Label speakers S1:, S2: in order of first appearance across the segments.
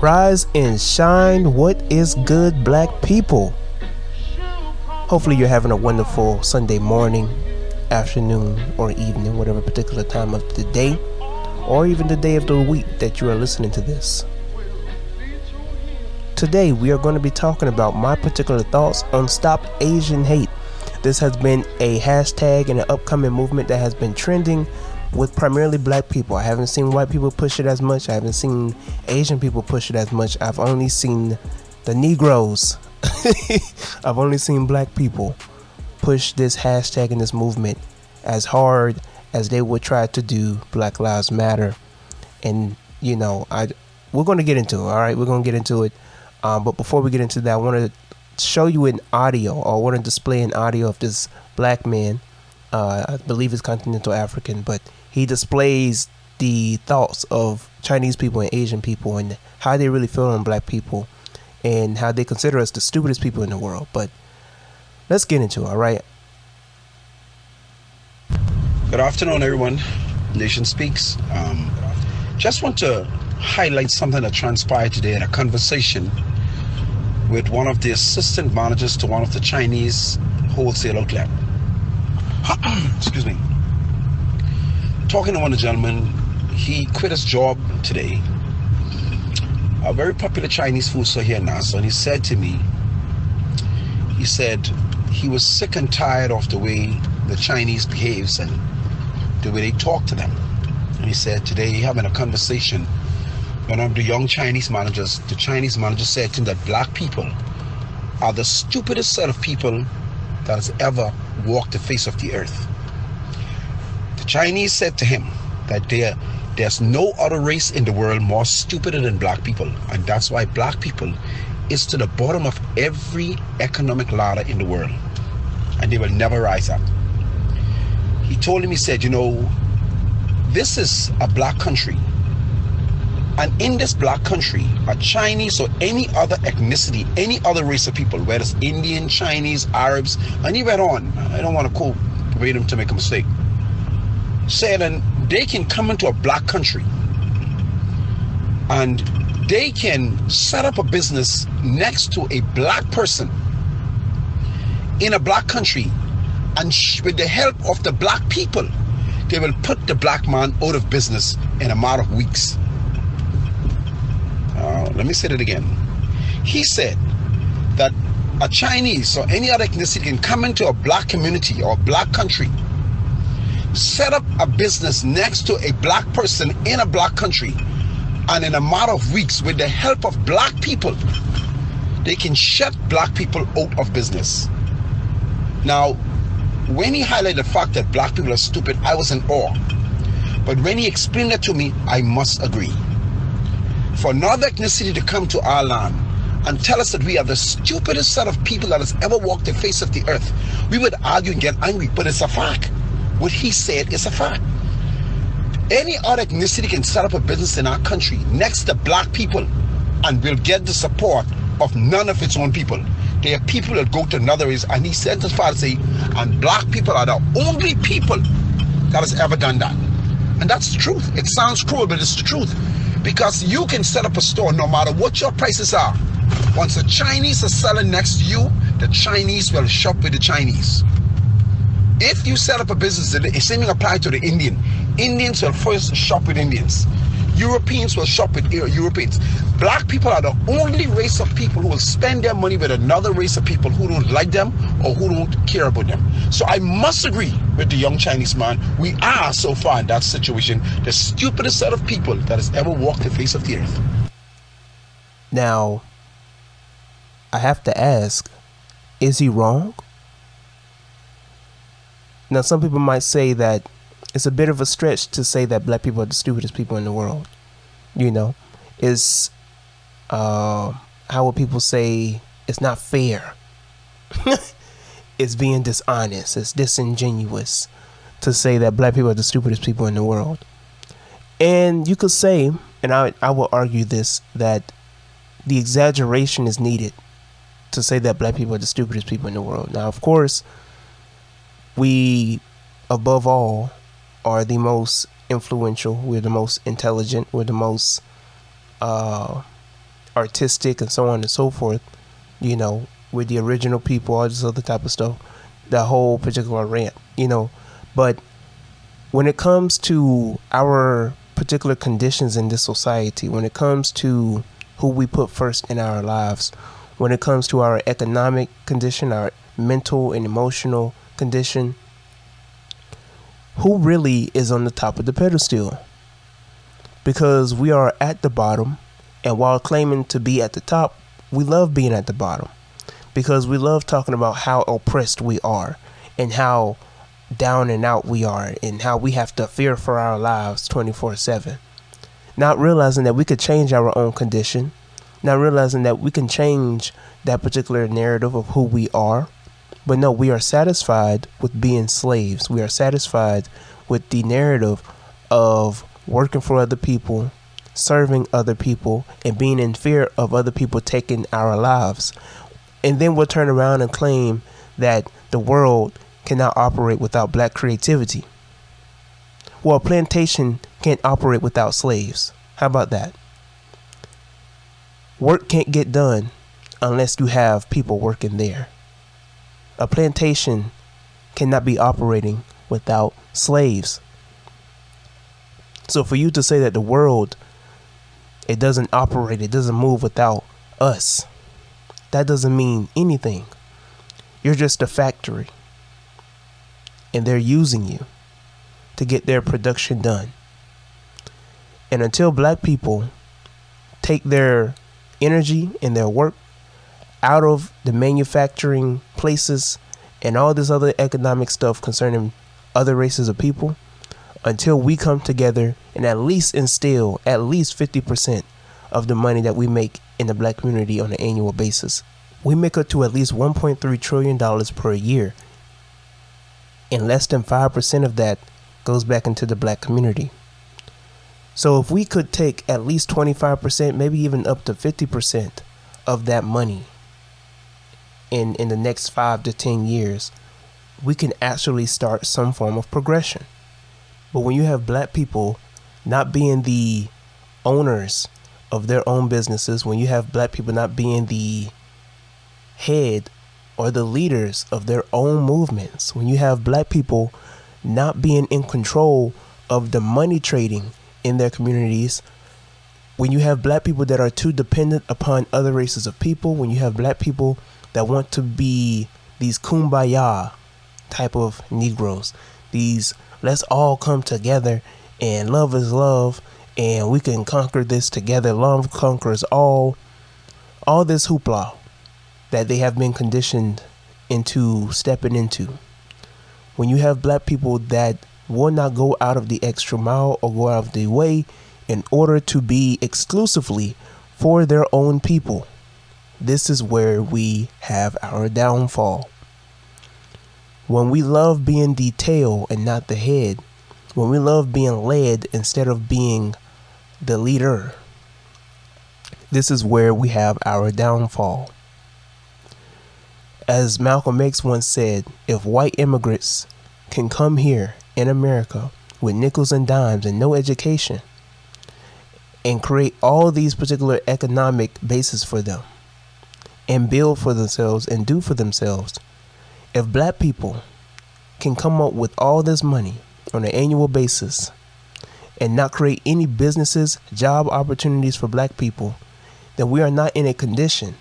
S1: Rise and shine. What is good, black people? Hopefully, you're having a wonderful Sunday morning, afternoon, or evening, whatever particular time of the day, or even the day of the week that you are listening to this. Today, we are going to be talking about my particular thoughts on Stop Asian Hate. This has been a hashtag and an upcoming movement that has been trending with primarily black people. I haven't seen white people push it as much. I haven't seen Asian people push it as much. I've only seen the Negroes. I've only seen black people push this hashtag and this movement as hard as they would try to do Black Lives Matter. And you know, I we're going to get into it. All right, we're going to get into it. Um, but before we get into that, I want to show you an audio or I want to display an audio of this black man. Uh, I believe he's continental African, but he displays the thoughts of Chinese people and Asian people and how they really feel on black people and how they consider us the stupidest people in the world. But let's get into it, all right?
S2: Good afternoon, everyone. Nation Speaks. Um, just want to highlight something that transpired today in a conversation with one of the assistant managers to one of the Chinese wholesale outlet. Excuse me talking to one of the gentlemen, he quit his job today. A very popular Chinese food store here in Nassau, and he said to me, he said he was sick and tired of the way the Chinese behaves and the way they talk to them. And he said today having a conversation with one of the young Chinese managers, the Chinese manager said to him that black people are the stupidest set of people that has ever walked the face of the earth. Chinese said to him that there, there's no other race in the world more stupider than black people, and that's why black people is to the bottom of every economic ladder in the world, and they will never rise up. He told him, he said, you know, this is a black country. And in this black country, a Chinese or any other ethnicity, any other race of people, whether it's Indian, Chinese, Arabs, and he went on. I don't want to quote verbatim to make a mistake saying they can come into a black country and they can set up a business next to a black person in a black country. And with the help of the black people they will put the black man out of business in a matter of weeks. Uh, let me say that again. He said that a chinese or any other ethnicity can come into a black community or a black country set up a business next to a black person in a black country, and in a matter of weeks, with the help of black people, they can shut black people out of business. Now, when he highlighted the fact that black people are stupid, I was in awe. But when he explained it to me, I must agree. For another ethnicity to come to our land and tell us that we are the stupidest set of people that has ever walked the face of the earth, we would argue and get angry, but it's a fact. What he said is a fact. Any other ethnicity can set up a business in our country next to black people and will get the support of none of its own people. There are people that go to another race, and he said as far as say, and black people are the only people that has ever done that. And that's the truth. It sounds cruel, but it's the truth. Because you can set up a store no matter what your prices are. Once the Chinese are selling next to you, the Chinese will shop with the Chinese. If you set up a business, the same apply to the Indian. Indians will first shop with Indians. Europeans will shop with Europeans. Black people are the only race of people who will spend their money with another race of people who don't like them or who don't care about them. So I must agree with the young Chinese man. We are so far in that situation the stupidest set of people that has ever walked the face of the earth.
S1: Now, I have to ask, is he wrong? Now, some people might say that it's a bit of a stretch to say that black people are the stupidest people in the world. You know, is uh, how would people say it's not fair? it's being dishonest. It's disingenuous to say that black people are the stupidest people in the world. And you could say, and I I will argue this that the exaggeration is needed to say that black people are the stupidest people in the world. Now, of course we, above all, are the most influential. We're the most intelligent. We're the most uh, artistic and so on and so forth, you know, with the original people, all this other type of stuff, the whole particular rant, you know. But when it comes to our particular conditions in this society, when it comes to who we put first in our lives, when it comes to our economic condition, our mental and emotional condition, who really is on the top of the pedestal? Because we are at the bottom, and while claiming to be at the top, we love being at the bottom because we love talking about how oppressed we are and how down and out we are and how we have to fear for our lives 24 7. Not realizing that we could change our own condition, not realizing that we can change that particular narrative of who we are. But no, we are satisfied with being slaves. We are satisfied with the narrative of working for other people, serving other people, and being in fear of other people taking our lives. And then we'll turn around and claim that the world cannot operate without black creativity. Well, a plantation can't operate without slaves. How about that? Work can't get done unless you have people working there. A plantation cannot be operating without slaves. So for you to say that the world it doesn't operate, it doesn't move without us, that doesn't mean anything. You're just a factory and they're using you to get their production done. And until black people take their energy and their work out of the manufacturing places and all this other economic stuff concerning other races of people, until we come together and at least instill at least 50% of the money that we make in the black community on an annual basis. We make up to at least $1.3 trillion per year and less than 5% of that goes back into the black community. So if we could take at least 25%, maybe even up to 50% of that money in in the next 5 to 10 years, we can actually start some form of progression. But when you have black people not being the owners of their own businesses, when you have black people not being the head or the leaders of their own movements, when you have black people not being in control of the money trading in their communities, when you have black people that are too dependent upon other races of people, when you have black people that want to be these kumbaya type of Negroes, these let's all come together and love is love and we can conquer this together, love conquers all, all this hoopla that they have been conditioned into stepping into. When you have black people that will not go out of the extra mile or go out of the way in order to be exclusively for their own people, this is where we have our downfall. When we love being the tail and not the head, when we love being led instead of being the leader, this is where we have our downfall. As Malcolm X once said, if white immigrants can come here in America with nickels and dimes and no education and create all these particular economic bases for them and build for themselves and do for themselves, if black people can come up with all this money on an annual basis and not create any businesses, job opportunities for black people, then we are not in a condition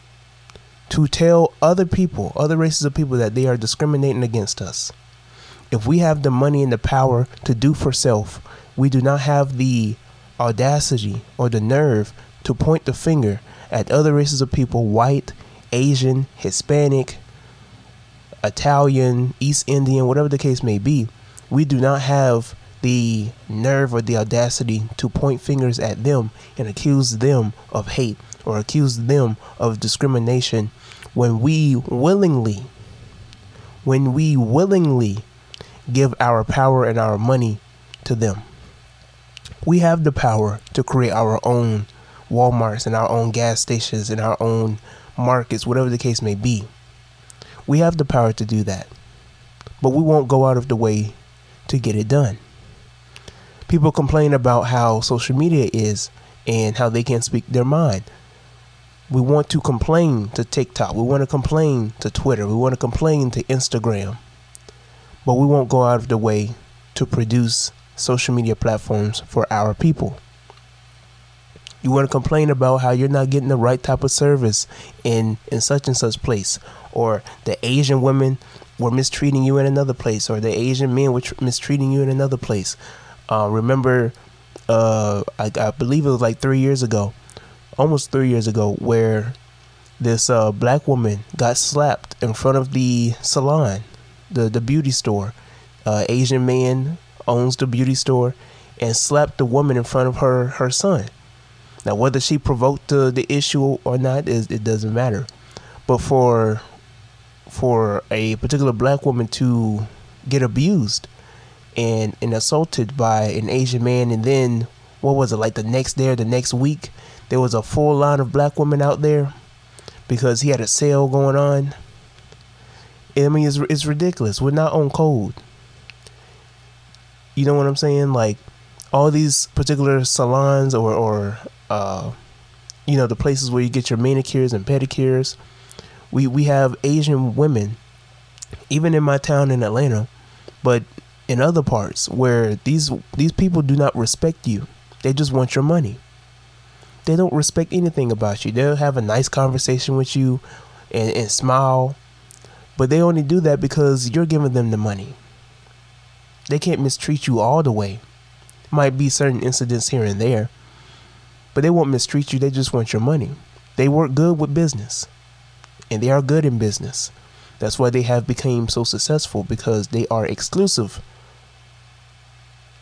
S1: to tell other people, other races of people, that they are discriminating against us. If we have the money and the power to do for self, we do not have the audacity or the nerve to point the finger at other races of people white, Asian, Hispanic, Italian, East Indian, whatever the case may be. We do not have the nerve or the audacity to point fingers at them and accuse them of hate or accuse them of discrimination when we willingly when we willingly give our power and our money to them. We have the power to create our own Walmarts and our own gas stations and our own markets, whatever the case may be. We have the power to do that. But we won't go out of the way to get it done. People complain about how social media is and how they can't speak their mind. we want to complain to TikTok. We want to complain to Twitter. We want to complain to Instagram. But we won't go out of the way to produce social media platforms for our people. You want to complain about how you're not getting the right type of service in in such and such place or the Asian women were mistreating you in another place or the Asian men were tr- mistreating you in another place. Uh, remember uh, I, I believe it was like 3 years ago almost three years ago where this uh, black woman got slapped in front of the salon, the the beauty store. Uh, Asian man owns the beauty store and slapped the woman in front of her her son. Now, whether she provoked the, the issue or not is it doesn't matter. But for for a particular black woman to get abused and and assaulted by an Asian man, and then what was it like the next day or the next week? there was a full line of black women out there because he had a sale going on. I mean, it's, it's ridiculous. We're not on code. You know what I'm saying? Like all these particular salons or, or uh, you know, the places where you get your manicures and pedicures. We we have Asian women, even in my town in Atlanta, but in other parts where these these people do not respect you. They just want your money they don't respect anything about you. They'll have a nice conversation with you and, and smile, but they only do that because you're giving them the money. They can't mistreat you all the way. Might be certain incidents here and there, but they won't mistreat you. They just want your money. They work good with business, and they are good in business. That's why they have become so successful because they are exclusive.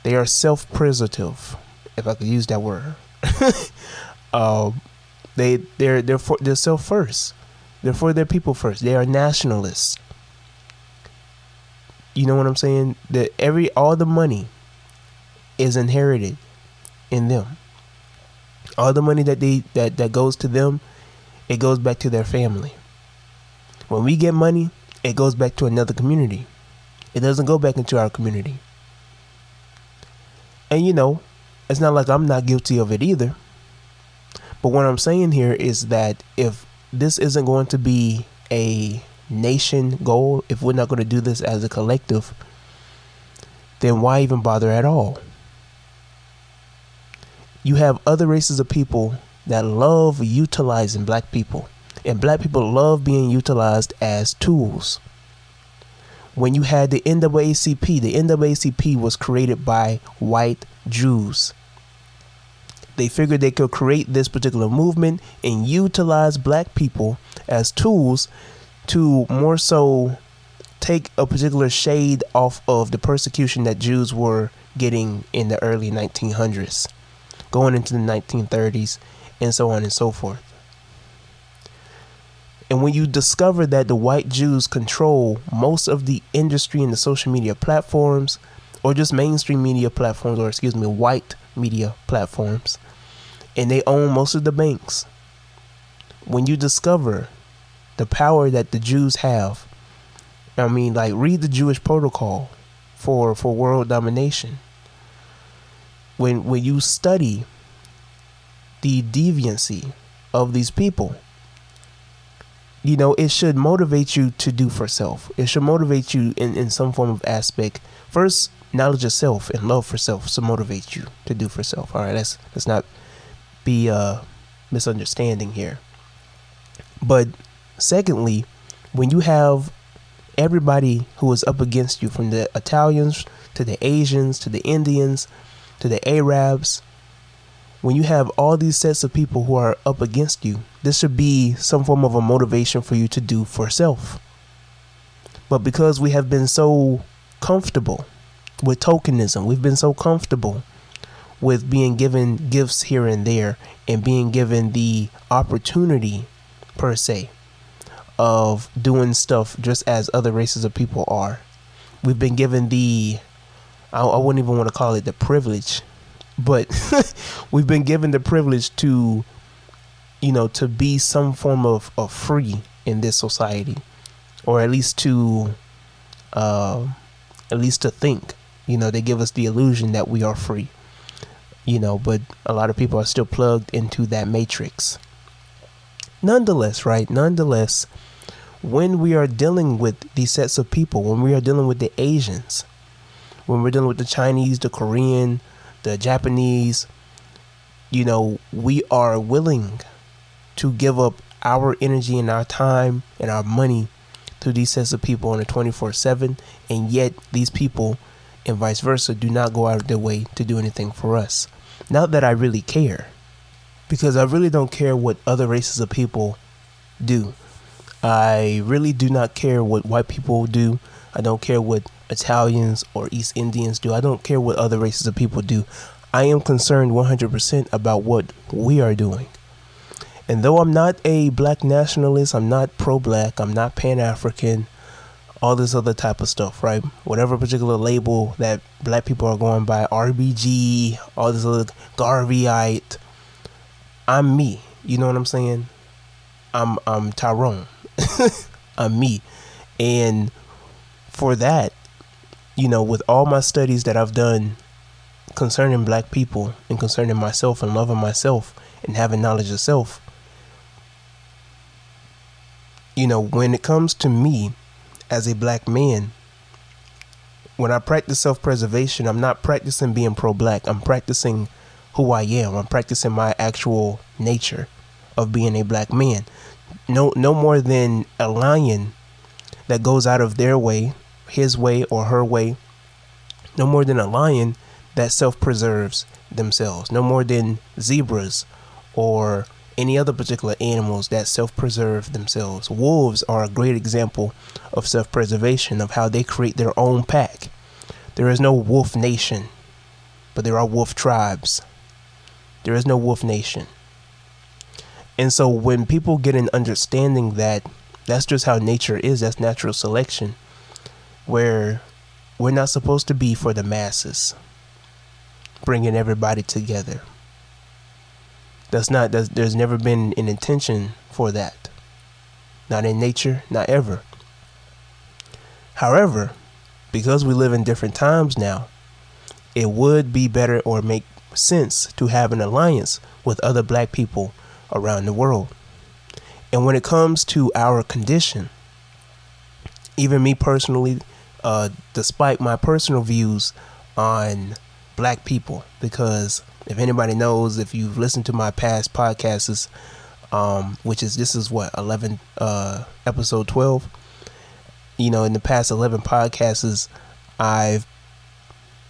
S1: They are self-preservative, if I could use that word. Um, they they're they're for they're self first. They're for their people first. They are nationalists. You know what I'm saying? That every all the money is inherited in them. All the money that they that that goes to them, it goes back to their family. When we get money, it goes back to another community. It doesn't go back into our community. And you know, it's not like I'm not guilty of it either. But what I'm saying here is that if this isn't going to be a nation goal, if we're not going to do this as a collective, then why even bother at all? You have other races of people that love utilizing black people, and black people love being utilized as tools. When you had the NAACP, the NAACP was created by white Jews. They figured they could create this particular movement and utilize black people as tools to more so take a particular shade off of the persecution that Jews were getting in the early 1900s, going into the 1930s, and so on and so forth. And when you discover that the white Jews control most of the industry and the social media platforms, or just mainstream media platforms, or excuse me, white media platforms, and they own most of the banks. When you discover the power that the Jews have, I mean, like read the Jewish protocol for for world domination. When when you study the deviancy of these people, you know, it should motivate you to do for self. It should motivate you in, in some form of aspect. First, knowledge of self and love for self to motivate you to do for self. All right, let's let's not be a misunderstanding here. But secondly, when you have everybody who is up against you, from the Italians to the Asians to the Indians to the Arabs, when you have all these sets of people who are up against you, this should be some form of a motivation for you to do for self. But because we have been so comfortable with tokenism, we've been so comfortable with being given gifts here and there and being given the opportunity per se of doing stuff just as other races of people are. We've been given the I, I wouldn't even want to call it the privilege, but we've been given the privilege to you know to be some form of, of free in this society or at least to uh, at least to think you know they give us the illusion that we are free you know, but a lot of people are still plugged into that matrix. nonetheless, right? Nonetheless, when we are dealing with these sets of people, when we are dealing with the Asians, when we're dealing with the Chinese, the Korean, the Japanese, you know, we are willing to give up our energy and our time and our money to these sets of people on a 24 7, and yet these people and vice versa do not go out of their way to do anything for us. Not that I really care, because I really don't care what other races of people do. I really do not care what white people do. I don't care what Italians or East Indians do. I don't care what other races of people do. I am concerned 100% about what we are doing. And though I'm not a black nationalist, I'm not pro black, I'm not pan African, all this other type of stuff, right? Whatever particular label that black people are going by, RBG, all this other Garveyite, I'm me. You know what I'm saying? I'm I'm Tyrone. I'm me. And for that, you know, with all my studies that I've done concerning black people and concerning myself and loving myself and having knowledge of self, you know, when it comes to me as a black man, when I practice self preservation, I'm not practicing being pro black. I'm practicing who I am. I'm practicing my actual nature of being a black man. No no more than a lion that goes out of their way, his way or her way. No more than a lion that self preserves themselves. No more than zebras or any other particular animals that self preserve themselves. Wolves are a great example of self preservation, of how they create their own pack. There is no wolf nation, but there are wolf tribes. There is no wolf nation. And so when people get an understanding that that's just how nature is, that's natural selection, where we're not supposed to be for the masses, bringing everybody together. That's not, that's, there's never been an intention for that. Not in nature, not ever. However, because we live in different times now, it would be better or make sense to have an alliance with other black people around the world. And when it comes to our condition, even me personally, uh, despite my personal views on black people, because if anybody knows, if you've listened to my past podcasts, um, which is this is what 11 uh, episode 12 you know in the past 11 podcasts i've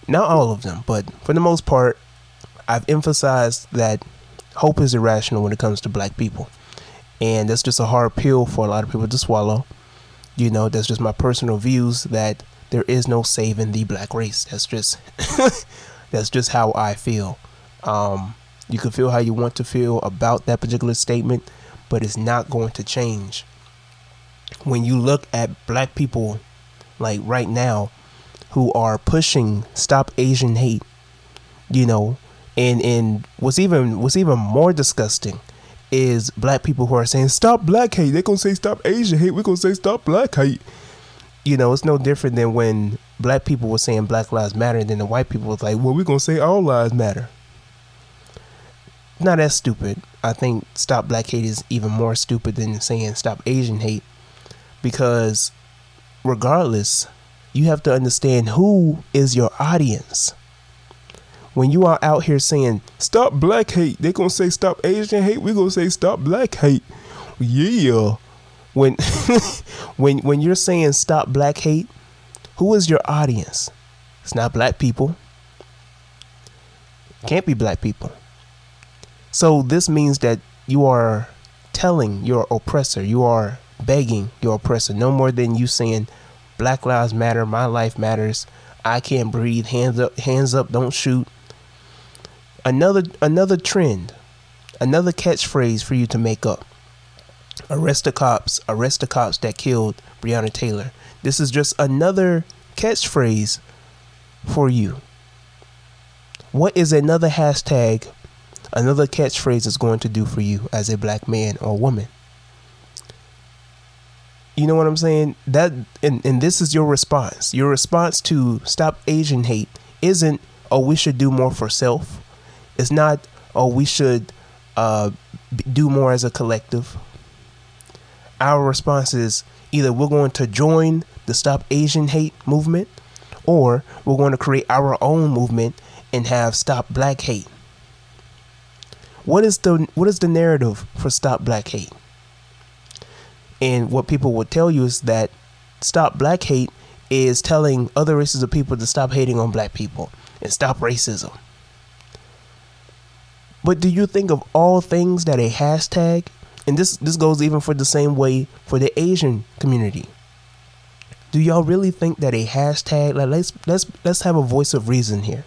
S1: not all of them but for the most part i've emphasized that hope is irrational when it comes to black people. And that's just a hard pill for a lot of people to swallow you know that's just my personal views that there is no saving the black race that's just that's just how i feel um, you can feel how you want to feel about that particular statement, but it's not going to change. When you look at black people, like right now, who are pushing stop Asian hate, you know, and and what's even what's even more disgusting is black people who are saying stop black hate. They're gonna say stop Asian hate. We're gonna say stop black hate. You know, it's no different than when black people were saying Black Lives Matter, and then the white people was like, well, we're gonna say all lives matter not as stupid. I think stop black hate is even more stupid than saying stop Asian hate because regardless, you have to understand who is your audience. When you are out here saying stop black hate, they're gonna say stop Asian hate, we're gonna say stop black hate. Yeah. When when when you're saying stop black hate, who is your audience? It's not black people. Can't be black people. So this means that you are telling your oppressor, you are begging your oppressor, no more than you saying, Black Lives Matter, my life matters, I can't breathe, hands up, hands up, don't shoot. Another another trend, another catchphrase for you to make up. Arrest the cops, arrest the cops that killed Breonna Taylor. This is just another catchphrase for you. What is another hashtag another catchphrase is going to do for you as a black man or woman. You know what I'm saying? That and, and this is your response. Your response to stop Asian hate isn't oh we should do more for self. It's not oh we should uh, do more as a collective. our response is either we're going to join the Stop Asian Hate movement or we're going to create our own movement and have Stop Black Hate. What is the what is the narrative for Stop Black Hate? And what people will tell you is that Stop Black Hate is telling other races of people to stop hating on black people and stop racism. But do you think of all things that a hashtag, and this this goes even for the same way for the Asian community. Do y'all really think that a hashtag like let's let's let's have a voice of reason here.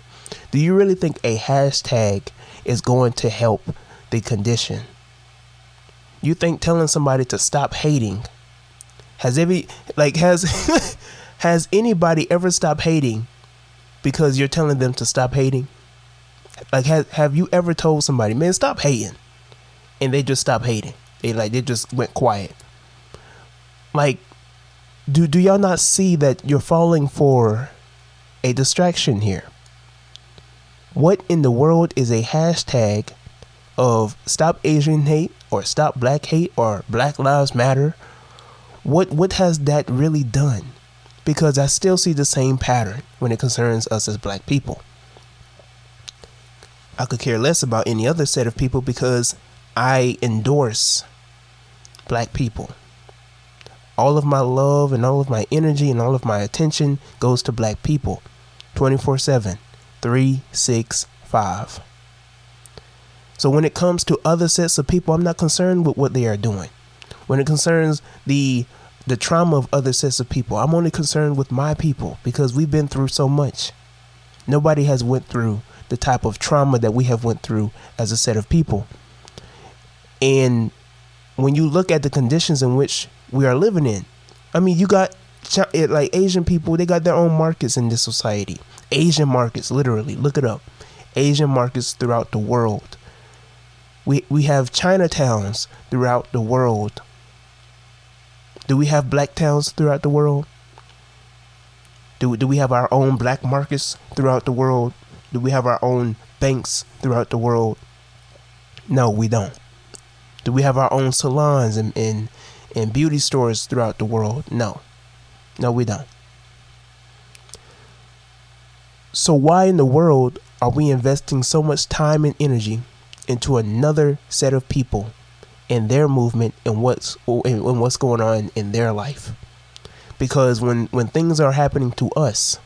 S1: Do you really think a hashtag is going to help the condition? You think telling somebody to stop hating has every like has has anybody ever stopped hating because you're telling them to stop hating? Like, have have you ever told somebody, man, stop hating, and they just stop hating? They like they just went quiet. Like, do do y'all not see that you're falling for a distraction here? What in the world is a hashtag of stop Asian hate or stop black hate or Black Lives Matter? What what has that really done? Because I still see the same pattern when it concerns us as black people. I could care less about any other set of people because I endorse black people. All of my love and all of my energy and all of my attention goes to black people 24 7, 365. So when it comes to other sets of people, I'm not concerned with what they are doing. When it concerns the the trauma of other sets of people, I'm only concerned with my people because we've been through so much. Nobody has went through the type of trauma that we have went through as a set of people. And when you look at the conditions in which we are living in, I mean, you got eh, like Asian people, they got their own markets in this society. Asian markets, literally, look it up. Asian markets throughout the world. We we have Chinatowns throughout the world. Do we have black towns throughout the world? Do, do we have our own black markets throughout the world? Do we have our own banks throughout the world? No, we don't. Do we have our own salons and, and, and beauty stores throughout the world? No. No, we don't. So, why in the world are we investing so much time and energy into another set of people and their movement and what's and what's going on in their life? Because when when things are happening to us,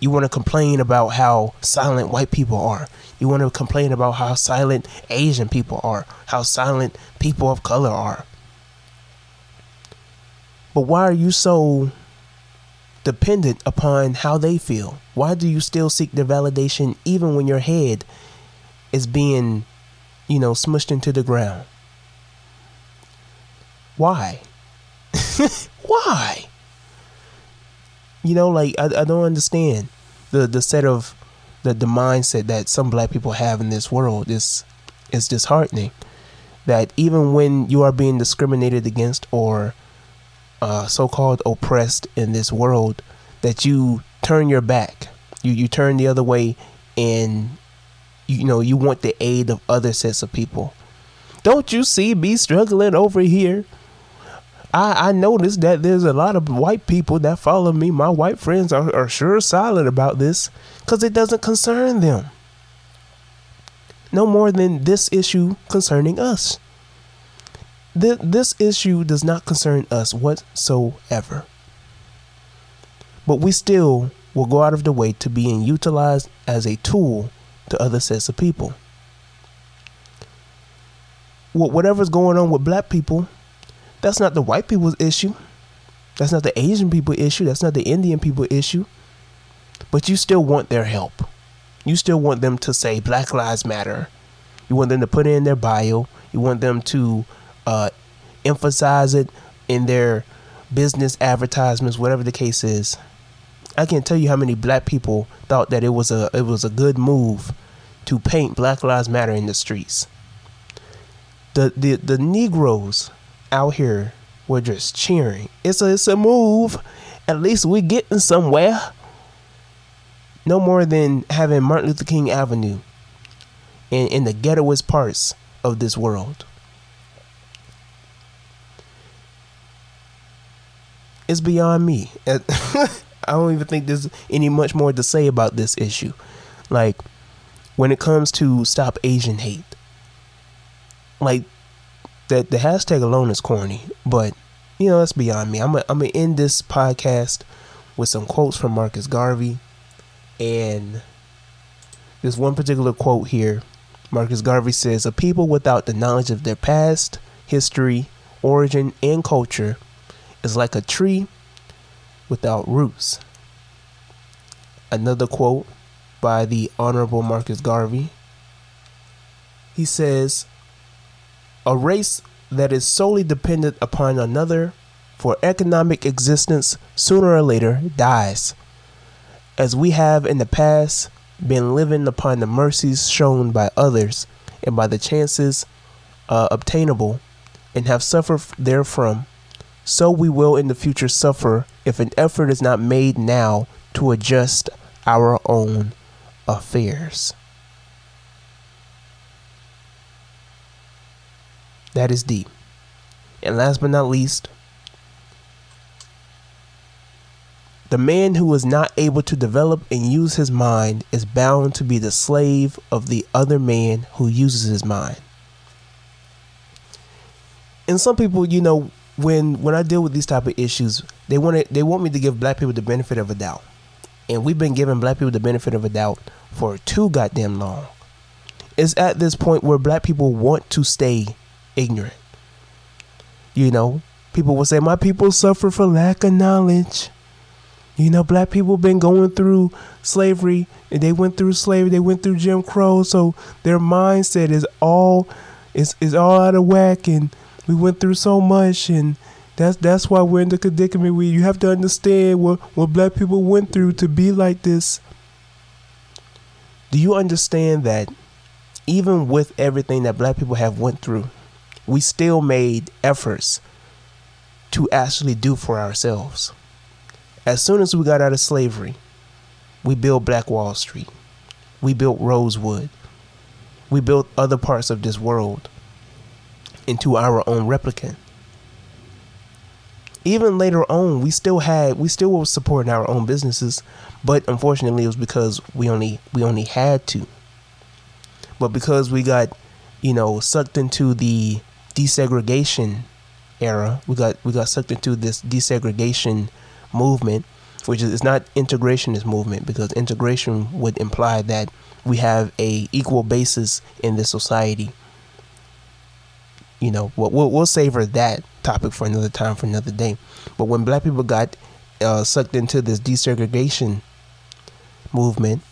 S1: you want to complain about how silent white people are. You want to complain about how silent Asian people are, how silent people of color are. But why are you so dependent upon how they feel? Why do you still seek their validation even when your head is being, you know, smushed into the ground? Why? Why? You know, like I, I don't understand the the set of the the mindset that some black people have in this world is is disheartening. That even when you are being discriminated against or uh, so-called oppressed in this world, that you turn your back, you you turn the other way, and you know you want the aid of other sets of people. Don't you see me struggling over here? I, I noticed that there's a lot of white people that follow me. My white friends are, are sure silent about this because it doesn't concern them. No more than this issue concerning us. Th- this issue does not concern us whatsoever. But we still will go out of the way to being utilized as a tool to other sets of people. Whatever's going on with black people, that's not the white people's issue. That's not the Asian people issue. That's not the Indian people issue. But you still want their help. You still want them to say Black Lives Matter. You want them to put it in their bio. You want them to uh, emphasize it in their business advertisements, whatever the case is. I can't tell you how many black people thought that it was a it was a good move to paint Black Lives Matter in the streets. The the the Negroes out here we're just cheering. It's a it's a move. At least we're getting somewhere. No more than having Martin Luther King Avenue in, in the ghettoest parts of this world. it's beyond me. I don't even think there's any much more to say about this issue. Like when it comes to stop Asian hate, like that the hashtag alone is corny, but you know that's beyond me. I'm gonna I'm gonna end this podcast with some quotes from Marcus Garvey, and this one particular quote here. Marcus Garvey says, "A people without the knowledge of their past, history, origin, and culture is like a tree without roots." Another quote by the Honorable Marcus Garvey. He says, A race that is solely dependent upon another for economic existence sooner or later dies. As we have in the past been living upon the mercies shown by others and by the chances uh, obtainable and have suffered therefrom, so we will in the future suffer if an effort is not made now to adjust our own affairs. That is deep. And last but not least, the man who is not able to develop and use his mind is bound to be the slave of the other man who uses his mind. And some people, you know, when when I deal with these type of issues, they want they want me to give black people the benefit of a doubt. And we've been giving black people the benefit of a doubt for too goddamn long. It's at this point where black people want to stay ignorant. You know, people will say, My people suffer for lack of knowledge. You know, black people been going through slavery and they went through slavery, they went through Jim Crow, so their mindset is all is is all out of whack and we went through so much and that's that's why we're in the predicament where you have to understand what, what black people went through to be like this. Do you understand that even with everything that black people have went through, we still made efforts to actually do for ourselves. As soon as we got out of slavery, we built Black Wall Street. We built Rosewood. We built other parts of this world into our own replicant even later on, we still had we still were supporting our own businesses, but unfortunately, it was because we only we only had to. But because we got, you know, sucked into the desegregation era, we got we got sucked into this desegregation movement, which is it's not integrationist movement because integration would imply that we have a equal basis in this society. You know, we'll we'll savor that topic for another time for another day. But when black people got uh, sucked into this desegregation movement,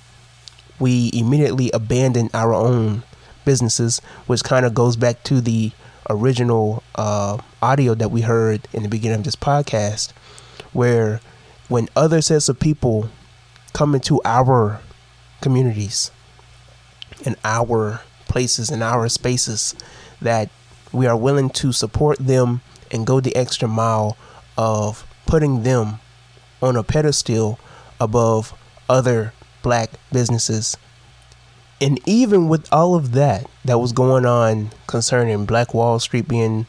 S1: we immediately abandoned our own businesses, which kind of goes back to the original uh, audio that we heard in the beginning of this podcast, where when other sets of people come into our communities and our places and our spaces, that we are willing to support them and go the extra mile of putting them on a pedestal above other black businesses. And even with all of that that was going on concerning Black Wall Street being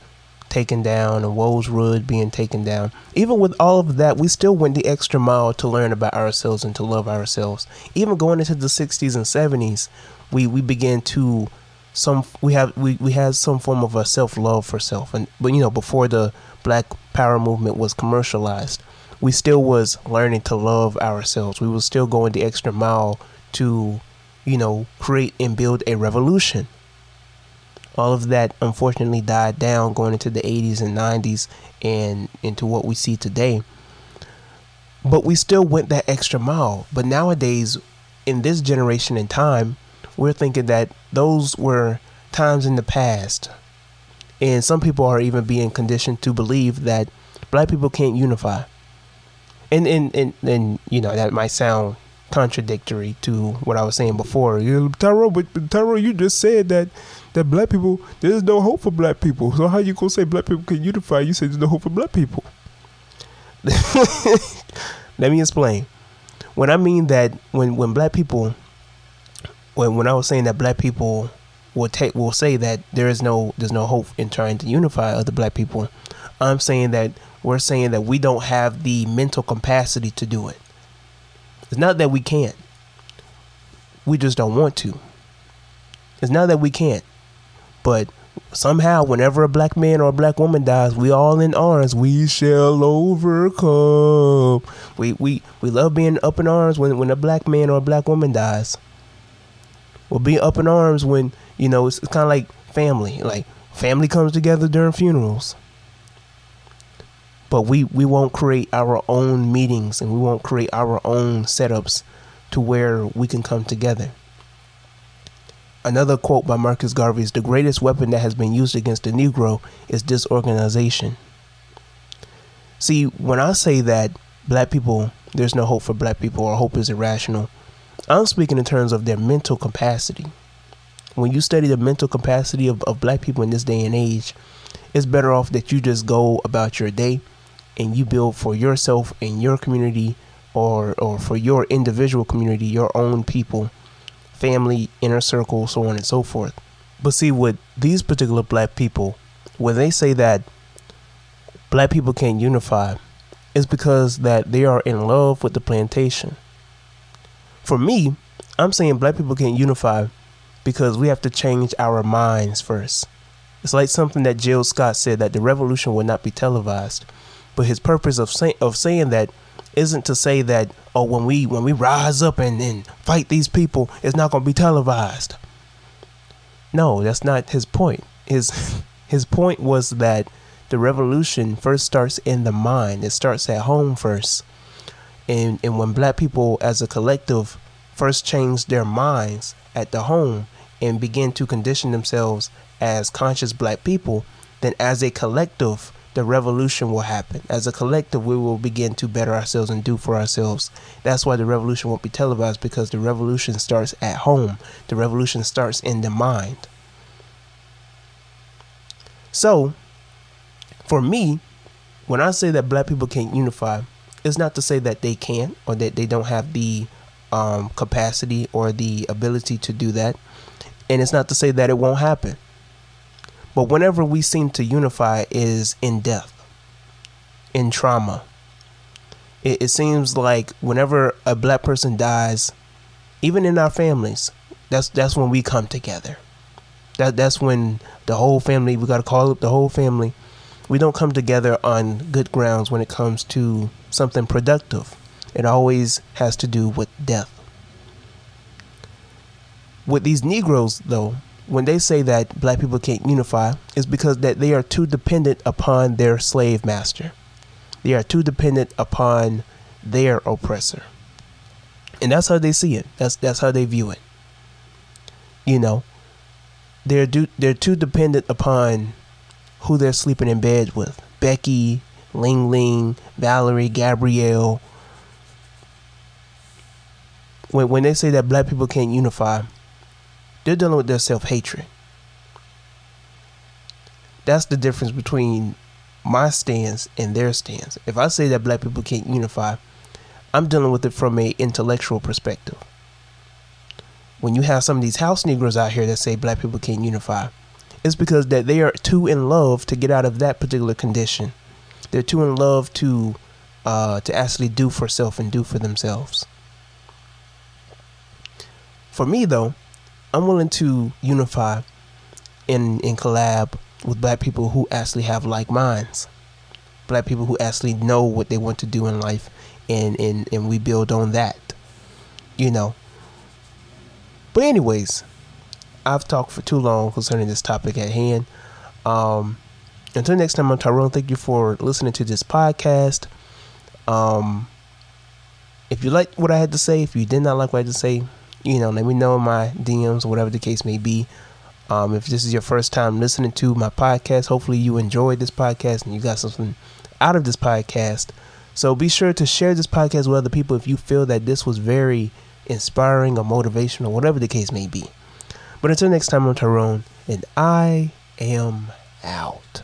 S1: taken down and Rosewood being taken down, even with all of that, we still went the extra mile to learn about ourselves and to love ourselves. Even going into the 60s and 70s, we, we began to some we have we, we had some form of a self love for self and but you know before the black power movement was commercialized we still was learning to love ourselves we was still going the extra mile to you know create and build a revolution all of that unfortunately died down going into the 80s and 90s and into what we see today but we still went that extra mile but nowadays in this generation and time we're thinking that those were times in the past. And some people are even being conditioned to believe that black people can't unify. And and, and, and you know, that might sound contradictory to what I was saying before. You but Tyrone, you just said that that black people there's no hope for black people. So how you gonna say black people can unify? You said there's no hope for black people. Let me explain. When I mean that when when black people when when I was saying that black people will take will say that there is no there's no hope in trying to unify other black people, I'm saying that we're saying that we don't have the mental capacity to do it. It's not that we can't. We just don't want to. It's not that we can't. But somehow whenever a black man or a black woman dies, we all in arms. We shall overcome. We we we love being up in arms when when a black man or a black woman dies. We'll be up in arms when you know it's, it's kind of like family. Like family comes together during funerals. But we we won't create our own meetings and we won't create our own setups to where we can come together. Another quote by Marcus Garvey is the greatest weapon that has been used against the Negro is disorganization. See, when I say that black people, there's no hope for black people or hope is irrational, I'm speaking in terms of their mental capacity. When you study the mental capacity of, of black people in this day and age, it's better off that you just go about your day and you build for yourself and your community or or for your individual community, your own people family, inner circle, so on and so forth. But see, with these particular black people, when they say that black people can't unify, is because that they are in love with the plantation. For me, I'm saying black people can't unify because we have to change our minds first. It's like something that Gil Scott said that the revolution will not be televised. But his purpose of, say, of saying that isn't to say that oh when we when we rise up and, and fight these people it's not going to be televised. No that's not his point. His his point was that the revolution first starts in the mind. It starts at home first. And and when black people as a collective first change their minds at the home and begin to condition themselves as conscious black people then as a collective the revolution will happen. As a collective, we will begin to better ourselves and do for ourselves. That's why the revolution won't be televised because the revolution starts at home. The revolution starts in the mind. So, for me, when I say that black people can't unify, it's not to say that they can't or that they don't have the um, capacity or the ability to do that. And it's not to say that it won't happen. But whenever we seem to unify is in death, in trauma. It, it seems like whenever a black person dies, even in our families, that's that's when we come together. That that's when the whole family we got to call up the whole family. We don't come together on good grounds when it comes to something productive. It always has to do with death. With these Negroes, though, when they say that black people can't unify is because that they are too dependent upon their slave master. They are too dependent upon their oppressor. And that's how they see it. That's that's how they view it. You know, they're do, they're too dependent upon who they're sleeping in bed with. Becky, Ling Ling, Valerie, Gabrielle. When when they say that black people can't unify, they're dealing with their self hatred. That's the difference between my stance and their stance. If I say that black people can't unify, I'm dealing with it from a intellectual perspective. When you have some of these house Negroes out here that say black people can't unify, it's because that they are too in love to get out of that particular condition. They're too in love to uh, to actually do for self and do for themselves. For me though, I'm willing to unify and, and collab with black people who actually have like minds. Black people who actually know what they want to do in life and, and, and we build on that. You know. But anyways, I've talked for too long concerning this topic at hand. Um, until next time, I'm Tyrone. Thank you for listening to this podcast. Um, if you like what I had to say, if you did not like what I had to say, you know, let me know in my DMs, or whatever the case may be. Um, if this is your first time listening to my podcast, hopefully you enjoyed this podcast and you got something out of this podcast. So be sure to share this podcast with other people if you feel that this was very inspiring or motivational, whatever the case may be. But until next time, I'm Tyrone, and I am out.